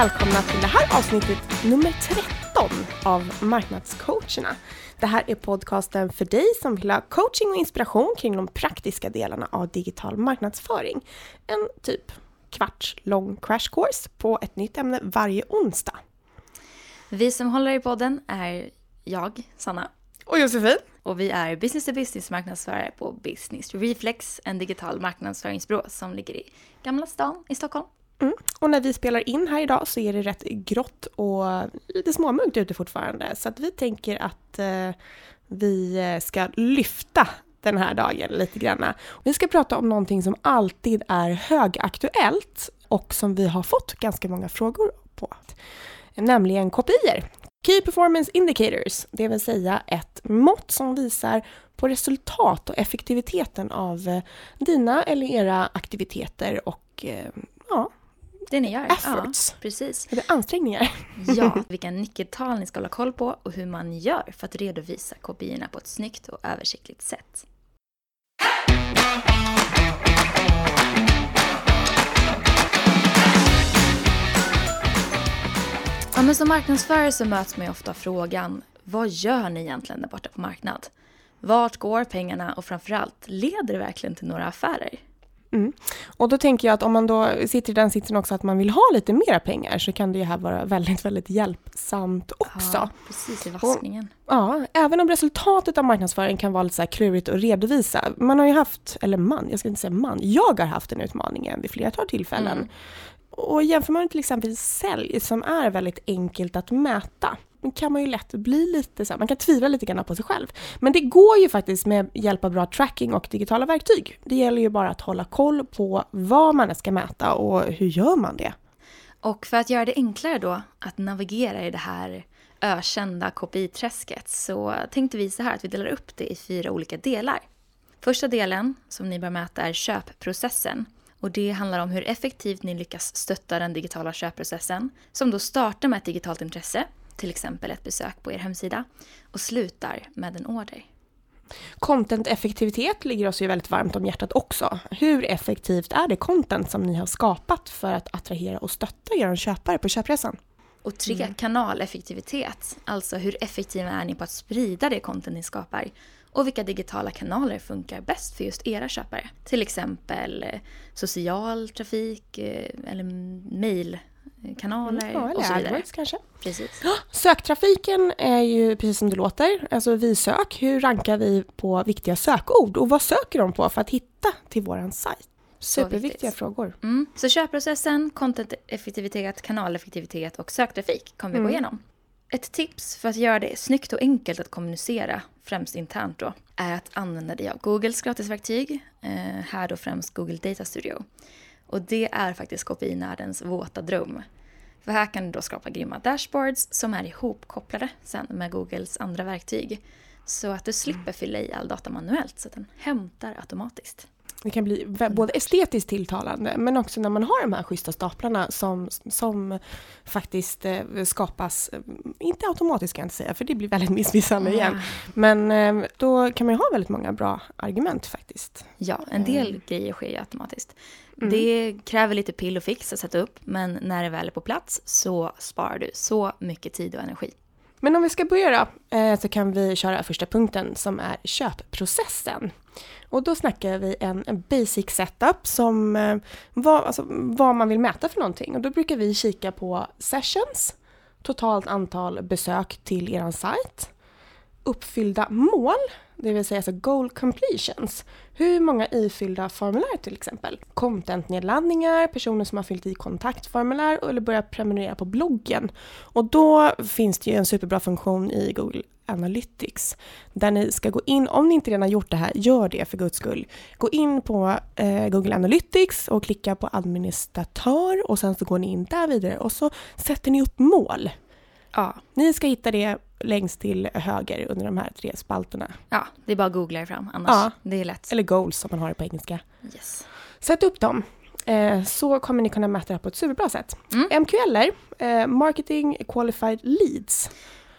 välkomna till det här avsnittet nummer 13 av Marknadscoacherna. Det här är podcasten för dig som vill ha coaching och inspiration kring de praktiska delarna av digital marknadsföring. En typ kvarts lång crash course på ett nytt ämne varje onsdag. Vi som håller i podden är jag, Sanna. Och Josefin. Och vi är business to business marknadsförare på Business Reflex, en digital marknadsföringsbyrå som ligger i Gamla stan i Stockholm. Mm. Och när vi spelar in här idag så är det rätt grått och lite småmörkt ute fortfarande. Så att vi tänker att eh, vi eh, ska lyfta den här dagen lite grann. Vi ska prata om någonting som alltid är högaktuellt och som vi har fått ganska många frågor på. Nämligen kopior. Key Performance Indicators, det vill säga ett mått som visar på resultat och effektiviteten av eh, dina eller era aktiviteter och eh, det ni gör. Efforts. Ja, precis. Eller ansträngningar. ja, vilka nyckeltal ni ska hålla koll på och hur man gör för att redovisa kopiorna på ett snyggt och översiktligt sätt. Ja, men som marknadsförare så möts man ju ofta frågan vad gör ni egentligen där borta på marknad? Vart går pengarna och framförallt, leder det verkligen till några affärer? Mm. Och då tänker jag att om man då sitter i den sitsen också att man vill ha lite mera pengar så kan det ju här vara väldigt, väldigt hjälpsamt också. Ja, precis i vaskningen. Och, ja, även om resultatet av marknadsföring kan vara lite så här klurigt att redovisa. Man har ju haft, eller man, jag ska inte säga man, jag har haft den utmaningen vid flera tillfällen. Mm. Och jämför man till exempel sälj som är väldigt enkelt att mäta kan man ju lätt bli lite så här, man kan tvivla lite grann på sig själv. Men det går ju faktiskt med hjälp av bra tracking och digitala verktyg. Det gäller ju bara att hålla koll på vad man ska mäta och hur gör man det? Och för att göra det enklare då att navigera i det här ökända KPI-träsket så tänkte vi så här att vi delar upp det i fyra olika delar. Första delen som ni bör mäta är köpprocessen. Och det handlar om hur effektivt ni lyckas stötta den digitala köpprocessen som då startar med ett digitalt intresse till exempel ett besök på er hemsida och slutar med en order. Content-effektivitet ligger oss ju väldigt varmt om hjärtat också. Hur effektivt är det content som ni har skapat för att attrahera och stötta er köpare på köpresan? Och tre, mm. kanaleffektivitet. Alltså hur effektiva är ni på att sprida det content ni skapar? Och vilka digitala kanaler funkar bäst för just era köpare? Till exempel eh, social trafik eh, eller mail kanaler mm, ja, och så vidare. AdWords kanske. Precis. Söktrafiken är ju precis som det låter, alltså vi sök. Hur rankar vi på viktiga sökord och vad söker de på för att hitta till våran sajt? Superviktiga frågor. Mm. Så köpprocessen, content-effektivitet, kanaleffektivitet och söktrafik kommer vi mm. gå igenom. Ett tips för att göra det snyggt och enkelt att kommunicera, främst internt då, är att använda dig av Googles gratisverktyg, eh, här då främst Google Data Studio. Och det är faktiskt KPI-närdens våta dröm. För här kan du då skapa grymma dashboards som är ihopkopplade sen med Googles andra verktyg. Så att du slipper fylla i all data manuellt så att den hämtar automatiskt. Det kan bli både estetiskt tilltalande men också när man har de här schyssta staplarna som, som faktiskt eh, skapas, eh, inte automatiskt kan jag inte säga för det blir väldigt missvisande igen. Men eh, då kan man ju ha väldigt många bra argument faktiskt. Ja, en del mm. grejer sker ju automatiskt. Mm. Det kräver lite pill och fix att sätta upp men när det väl är på plats så sparar du så mycket tid och energi. Men om vi ska börja då, eh, så kan vi köra första punkten som är köpprocessen. Och då snackar vi en, en basic setup som eh, vad, alltså, vad man vill mäta för någonting. Och då brukar vi kika på sessions, totalt antal besök till er sajt, uppfyllda mål, det vill säga alltså goal completions. Hur många ifyllda formulär till exempel. Contentnedladdningar, personer som har fyllt i kontaktformulär eller börjat prenumerera på bloggen. Och då finns det ju en superbra funktion i Google Analytics där ni ska gå in, om ni inte redan gjort det här, gör det för guds skull. Gå in på eh, Google Analytics och klicka på administratör och sen så går ni in där vidare och så sätter ni upp mål. Ja. Ni ska hitta det längst till höger under de här tre spalterna. Ja, det är bara att googla er fram annars. Ja. Det är lätt. Eller goals som man har det på engelska. Yes. Sätt upp dem. Eh, så kommer ni kunna mäta det på ett superbra sätt. Mm. MQL, eh, Marketing Qualified Leads.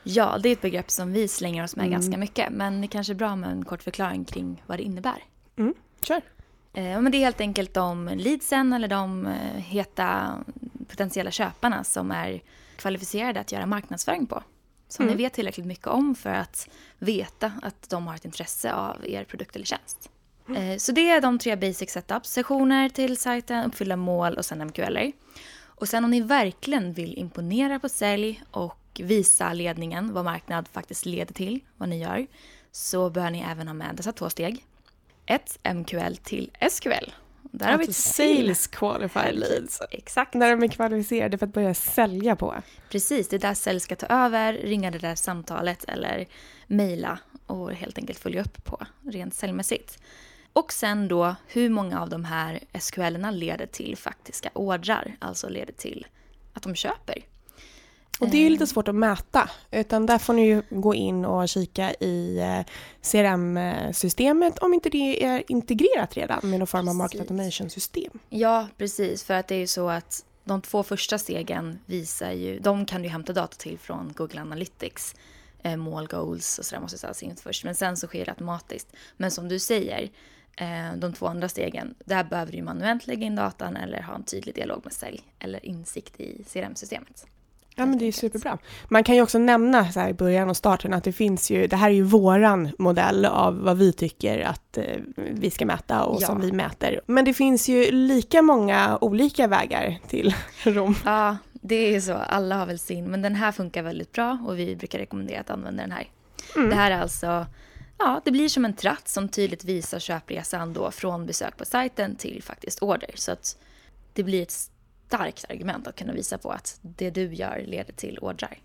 Ja, det är ett begrepp som vi slänger oss med mm. ganska mycket. Men det kanske är bra med en kort förklaring kring vad det innebär. Mm, kör. Eh, men det är helt enkelt de leadsen eller de eh, heta potentiella köparna som är kvalificerade att göra marknadsföring på. Som Mm. ni vet tillräckligt mycket om för att veta att de har ett intresse av er produkt eller tjänst. Eh, Så det är de tre basic setups. Sessioner till sajten, uppfyllda mål och sen MQLer. Och sen om ni verkligen vill imponera på sälj och visa ledningen vad marknad faktiskt leder till, vad ni gör, så bör ni även ha med dessa två steg. Ett MQL till SQL. Där har vi ett sales qualified leads. Exakt. När de är kvalificerade för att börja sälja på. Precis, det är där sälj ska ta över, ringa det där samtalet eller mejla och helt enkelt följa upp på rent säljmässigt. Och sen då hur många av de här SQL-erna leder till faktiska ordrar, alltså leder till att de köper. Och det är ju Eh. lite svårt att mäta, utan där får ni ju gå in och kika i eh, CRM-systemet om inte det är integrerat redan med någon form av market automation-system. Ja, precis, för att det är ju så att de två första stegen visar ju, de kan du hämta data till från Google Analytics, eh, mål, goals och sådär måste ställas in först, men sen så sker det automatiskt. Men som du säger, eh, de två andra stegen, där behöver du manuellt lägga in datan eller ha en tydlig dialog med sälj eller insikt i CRM-systemet. Ja men det är superbra. Man kan ju också nämna så här i början och starten att det finns ju, det här är ju våran modell av vad vi tycker att eh, vi ska mäta och Ja. som vi mäter. Men det finns ju lika många olika vägar till Rom. Ja, det är ju så. Alla har väl sin. Men den här funkar väldigt bra och vi brukar rekommendera att använda den här. Mm. Det här är alltså, ja, det blir som en tratt som tydligt visar köpresan då från besök på sajten till faktiskt order. Så att det blir ett starkt argument att kunna visa på att det du gör leder till ordrar.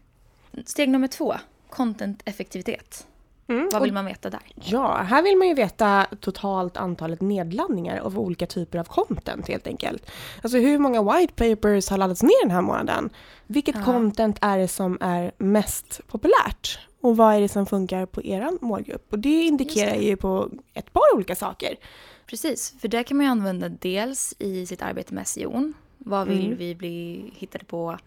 Steg nummer två, content-effektivitet. Mm. Vad vill man veta där? Ja, här vill man ju veta totalt antalet nedladdningar av olika typer av content helt enkelt. Alltså hur många white papers har laddats ner den här månaden? Vilket Ja. content är det som är mest populärt? Och vad är det som funkar på er målgrupp? Och det indikerar det. ju på ett par olika saker. Precis, för det kan man ju använda dels i sitt arbete med SEO. Vad vill Mm. vi bli hittade på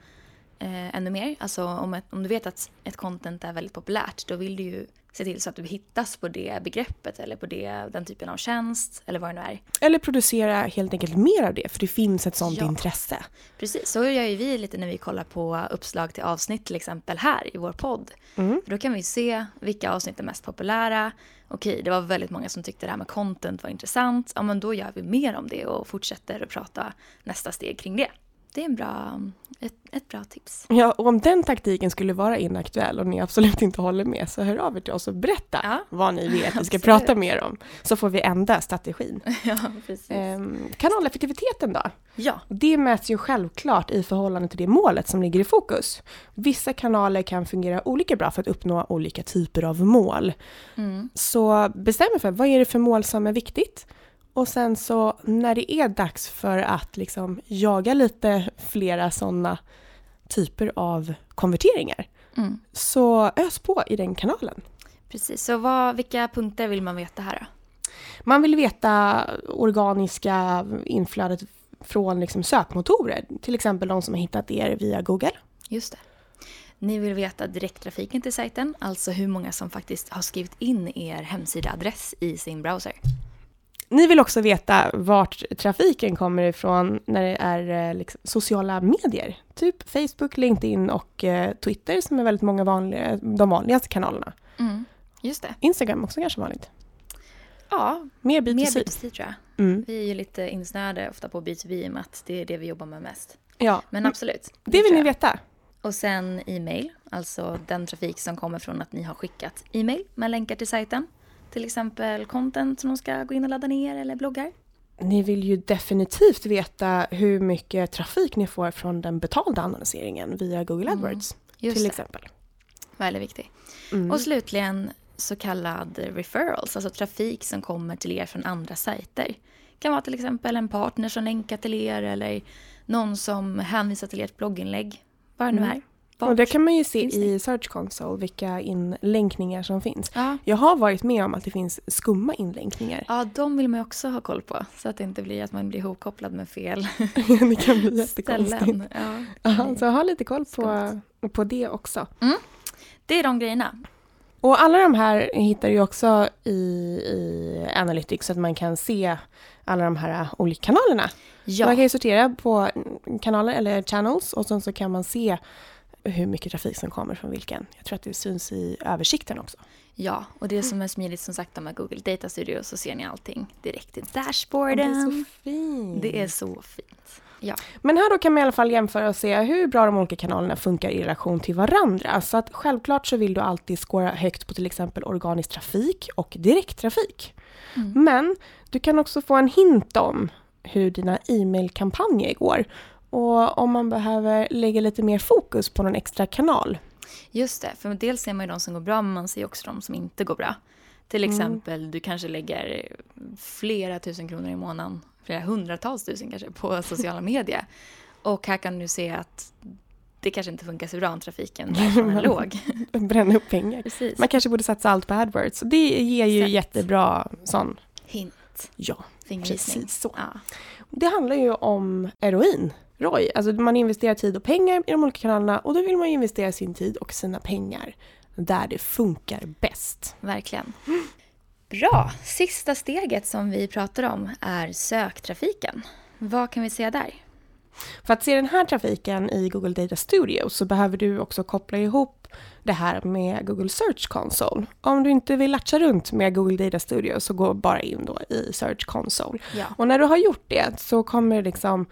eh, ännu mer? Alltså om, ett, om du vet att ett content är väldigt populärt, då vill du ju se till så att du hittas på det begreppet eller på det, den typen av tjänst eller vad det nu är. Eller producera helt enkelt mer av det, för det finns ett sånt Ja. intresse. Precis, så gör ju vi lite när vi kollar på uppslag till avsnitt till exempel här i vår podd. Mm. För då kan vi se vilka avsnitt är mest populära. Okej, det var väldigt många som tyckte det här med content var intressant. Ja, men då gör vi mer om det och fortsätter att prata nästa steg kring det. Det är en bra, ett, ett bra tips. Ja, och om den taktiken skulle vara inaktuell och ni absolut inte håller med, så hör av er till oss och berätta Ja. vad ni vet vi ska prata mer om. Så får vi ändra strategin. ja, precis. Ehm, kanaleffektiviteten då? Ja, Det mäts ju självklart i förhållande till det målet som ligger i fokus. Vissa kanaler kan fungera olika bra för att uppnå olika typer av mål. mm. Så bestäm er för vad är det för mål som är viktigt? Och sen så när det är dags för att liksom jaga lite flera sådana typer av konverteringar, Mm. så ös på i den kanalen. precis. Så vad, vilka punkter vill man veta här då? Man vill veta organiska inflödet från liksom sökmotorer, till exempel de som har hittat er via Google. Just det. Ni vill veta direkttrafiken till sajten, alltså hur många som faktiskt har skrivit in er hemsidaadress i sin browser. Ni vill också veta vart trafiken kommer ifrån när det är eh, liksom, sociala medier. Typ Facebook, LinkedIn och eh, Twitter som är väldigt många vanliga, de vanligaste kanalerna. Mm. Just det. Instagram också kanske vanligt. Ja, Mer mer B2C. B2C tror jag. Mm. Vi är ju lite insnöade ofta på B2B i och med att det är det vi jobbar med mest. Ja, Men absolut. det vill tror ni veta. Och sen e-mail, alltså den trafik som kommer från att ni har skickat e-mail med länkar till sajten. Till exempel content som de ska gå in och ladda ner eller bloggar. Ni vill ju definitivt veta hur mycket trafik ni får från den betalda annonseringen via Google Mm, AdWords Just till det, exempel. väldigt viktigt. Mm. Och slutligen så kallad referrals, alltså trafik som kommer till er från andra sajter. Det kan vara till exempel en partner som länkar till er eller någon som hänvisar till ert blogginlägg. Vad det nu Mm. är. Och det kan man ju se i Search Console vilka inlänkningar som finns. Ja. Jag har varit med om att det finns skumma inlänkningar. ja, de vill man ju också ha koll på. Så att det inte blir att man blir ihopkopplad med fel det kan bli jättekonstigt. Ja. Aha, så ha lite koll på, på det också. Det är de grejerna. Och alla de här hittar ju också i, i Analytics så att man kan se alla de här olika kanalerna. Ja. Man kan ju sortera på kanaler eller channels och sen så kan man se hur mycket trafik som kommer från vilken. Jag tror att det syns i översikten också. Ja, och det som är smidigt som sagt med Google Data Studio så ser ni allting direkt i Och det är dashboarden. så fint. Det är så fint. Ja, Men här då kan man i alla fall jämföra och se hur bra de olika kanalerna funkar i relation till varandra. Så att självklart så vill du alltid skåra högt på till exempel organisk trafik och direkttrafik. Mm. Men du kan också få en hint om hur dina e-mailkampanjer går. Och om man behöver lägga lite mer fokus på någon extra kanal. just det. För dels ser man ju de som går bra, men man ser också de som inte går bra. Till Mm. exempel, du kanske lägger flera tusen kronor i månaden, flera hundratals tusen kanske, på sociala medier. Och här kan du se att det kanske inte funkar så bra om trafiken därifrån är låg. Bränna upp pengar. Precis. Man kanske borde satsa allt på AdWords. Det ger ju Exakt. jättebra sån, Hint, ja, precis så. Ja. Det handlar ju om heroin, ROI. Alltså man investerar tid och pengar i de olika kanalerna och då vill man investera sin tid och sina pengar där det funkar bäst. Verkligen. Bra! Sista steget som vi pratar om är söktrafiken. Vad kan vi säga där? För att se den här trafiken i Google Data Studio så behöver du också koppla ihop det här med Google Search Console. Om du inte vill latcha runt med Google Data Studio så gå bara in då i Search Console. Ja. Och när du har gjort det så kommer liksom,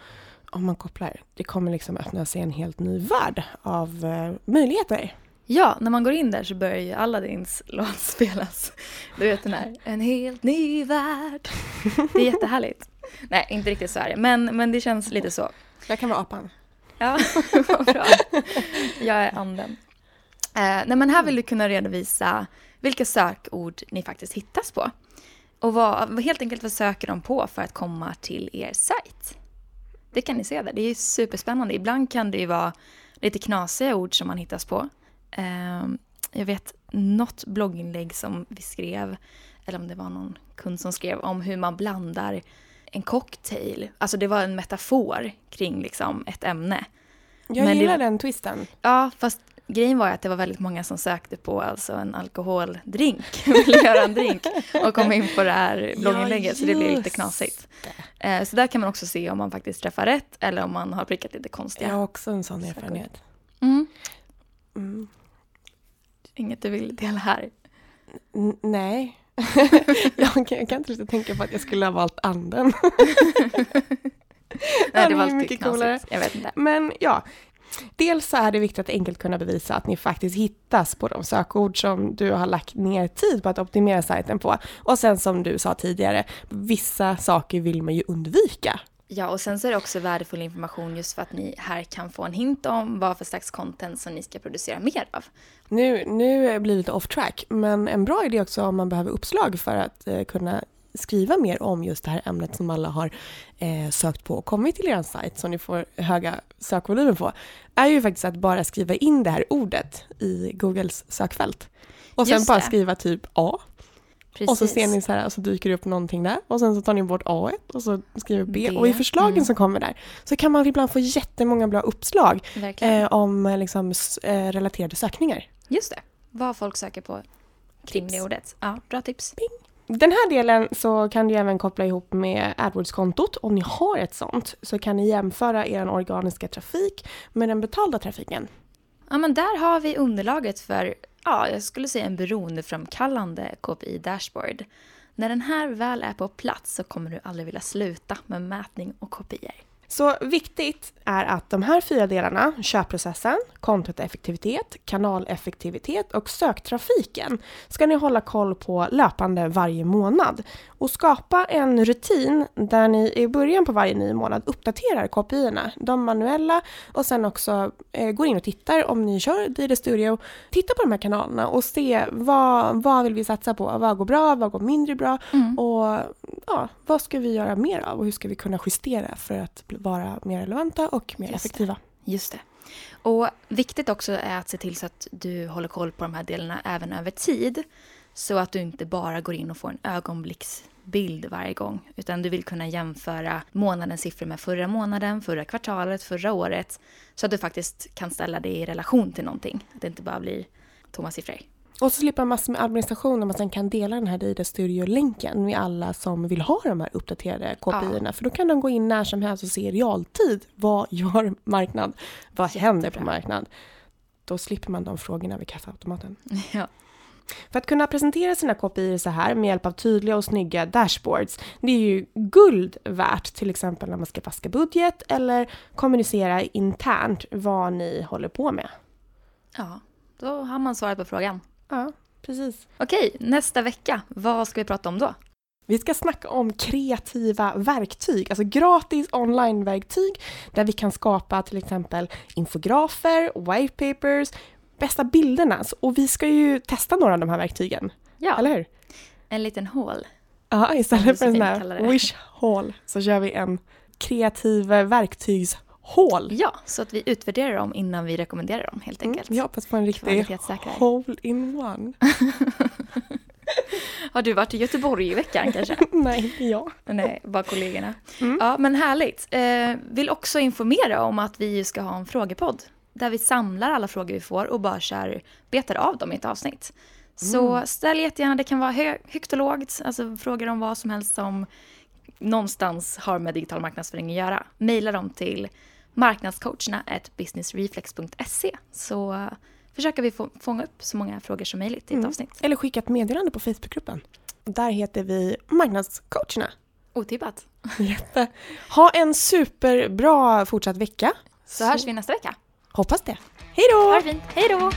om man kopplar, det kommer liksom öppna sig en helt ny värld av eh, möjligheter. Ja, när man går in där så börjar ju Aladdins låt spelas. Du vet den här, en helt ny värld. Det är jättehärligt. Nej, inte riktigt så är det, men, men det känns lite så. Jag kan vara apan. Ja, vad bra. Jag är anden. Eh, nej, men här vill du kunna redovisa vilka sökord ni faktiskt hittas på. Och vad, helt enkelt vad söker de på för att komma till er sajt. Det kan ni se där. Det är superspännande. Ibland kan det ju vara lite knasiga ord som man hittas på. Eh, jag vet något blogginlägg som vi skrev, eller om det var någon kund som skrev om hur man blandar en cocktail. Alltså det var en metafor kring liksom ett ämne. Jag Men det- gillar den twisten. Ja, fast grejen var att det var väldigt många som sökte på alltså en alkoholdrink, ville göra en drink och kom in på det här blogginlägget så det blev lite knasigt. Eh, Så där kan man också se om man faktiskt träffar rätt eller om man har prickat lite Jag konstiga. har också en sån erfarenhet. Mm. Mm. Inget du vill dela här. N- nej. jag, kan, jag kan inte riktigt tänka på att jag skulle ha valt anden. Nej, det var mycket knasigt. coolare. Jag. Men ja, dels så är det viktigt att enkelt kunna bevisa att ni faktiskt hittas på de sökord som du har lagt ner tid på att optimera sajten på. Och sen som du sa tidigare, vissa saker vill man ju undvika. Ja, och sen så är det också värdefull information just för att ni här kan få en hint om vad för slags content som ni ska producera mer av. Nu, nu blir det lite off track, men en bra idé också om man behöver uppslag för att eh, kunna skriva mer om just det här ämnet som alla har eh, sökt på och kommit till er sajt som ni får höga sökvolymer på, är ju faktiskt att bara skriva in det här ordet i Googles sökfält. Och sen Just bara det. skriva typ A Precis. och så ser ni så här, och så dyker det upp någonting där och sen så tar ni bort A och så skriver B. B, Och i förslagen mm. som kommer där så kan man ibland få jättemånga bra uppslag eh, om eh, liksom, eh, relaterade sökningar. Just det. Vad folk söker på kring det ordet. Ja, bra tips. Den här delen så kan du även koppla ihop med AdWords-kontot. Om ni har ett sånt så kan ni jämföra er organiska trafik med den betalda trafiken. Ja, men där har vi underlaget för, ja, jag skulle säga en beroendeframkallande KPI dashboard. När den här väl är på plats så kommer du aldrig vilja sluta med mätning och kopior. Så viktigt är att de här fyra delarna, köpprocessen, kontoeffektivitet, kanaleffektivitet och söktrafiken, ska ni hålla koll på löpande varje månad. Och skapa en rutin där ni i början på varje ny månad uppdaterar kopiorna, de manuella och sen också eh, går in och tittar om ni kör Dida Studio. Titta på de här kanalerna och se vad, vad vill vi satsa på, vad går bra, vad går mindre bra och ja, vad ska vi göra mer av och hur ska vi kunna justera för att bli- vara mer relevanta och mer Just det. effektiva. Just det. Och viktigt också är att se till så att du håller koll på de här delarna även över tid. Så att du inte bara går in och får en ögonblicksbild varje gång. Utan du vill kunna jämföra månadens siffror med förra månaden, förra kvartalet, förra året. Så att du faktiskt kan ställa det i relation till någonting. Att det inte bara blir tomma siffror. Och så slipper man massor med administration om man sen kan dela den här Data Studio-länken med alla som vill ha de här uppdaterade KPI-erna. För då kan de gå in när som helst och se i realtid. Vad gör marknad? Vad händer på marknad? Då slipper man de frågorna vid kassaautomaten. Ja. För att kunna presentera sina KPI så här med hjälp av tydliga och snygga dashboards, det är ju guld värt, till exempel när man ska vaska budget eller kommunicera internt vad ni håller på med. ja, då har man svaret på frågan. Ja, precis. Okej, nästa vecka, vad ska vi prata om då? Vi ska snacka om kreativa verktyg, alltså gratis online-verktyg där vi kan skapa till exempel infografer, white papers, bästa bilderna. Och vi ska ju testa några av de här verktygen, Ja, eller hur? en liten hål. Ja, istället för en sån här wish hall så kör vi en kreativ verktygshål. Ja, så att vi utvärderar dem innan vi rekommenderar dem helt Mm, enkelt. vi hoppas på en riktig Kvalitetssäkra. hole in one. Har du varit i Göteborg i veckan kanske? Nej, ja. Nej, bara kollegorna. Mm. Ja, men härligt. Eh, vill också informera om att vi ska ha en frågepodd. Där vi samlar alla frågor vi får och bara kör, betar av dem i ett avsnitt. Så ställ jättegärna, det kan vara hö- högt och lågt, alltså frågor om vad som helst som någonstans har med digital marknadsföring att göra. Maila dem till marknadscoacherna businessreflex.se så eh, försöker vi få, fånga upp så många frågor som möjligt i ett Mm. avsnitt. Eller skicka ett meddelande på Facebookgruppen. Där heter vi Marknadscoacherna. Otippat. Jätte. Ha en superbra fortsatt vecka. Så hörs vi nästa vecka. Hoppas det. Hej då! Ha det fint. Hej då!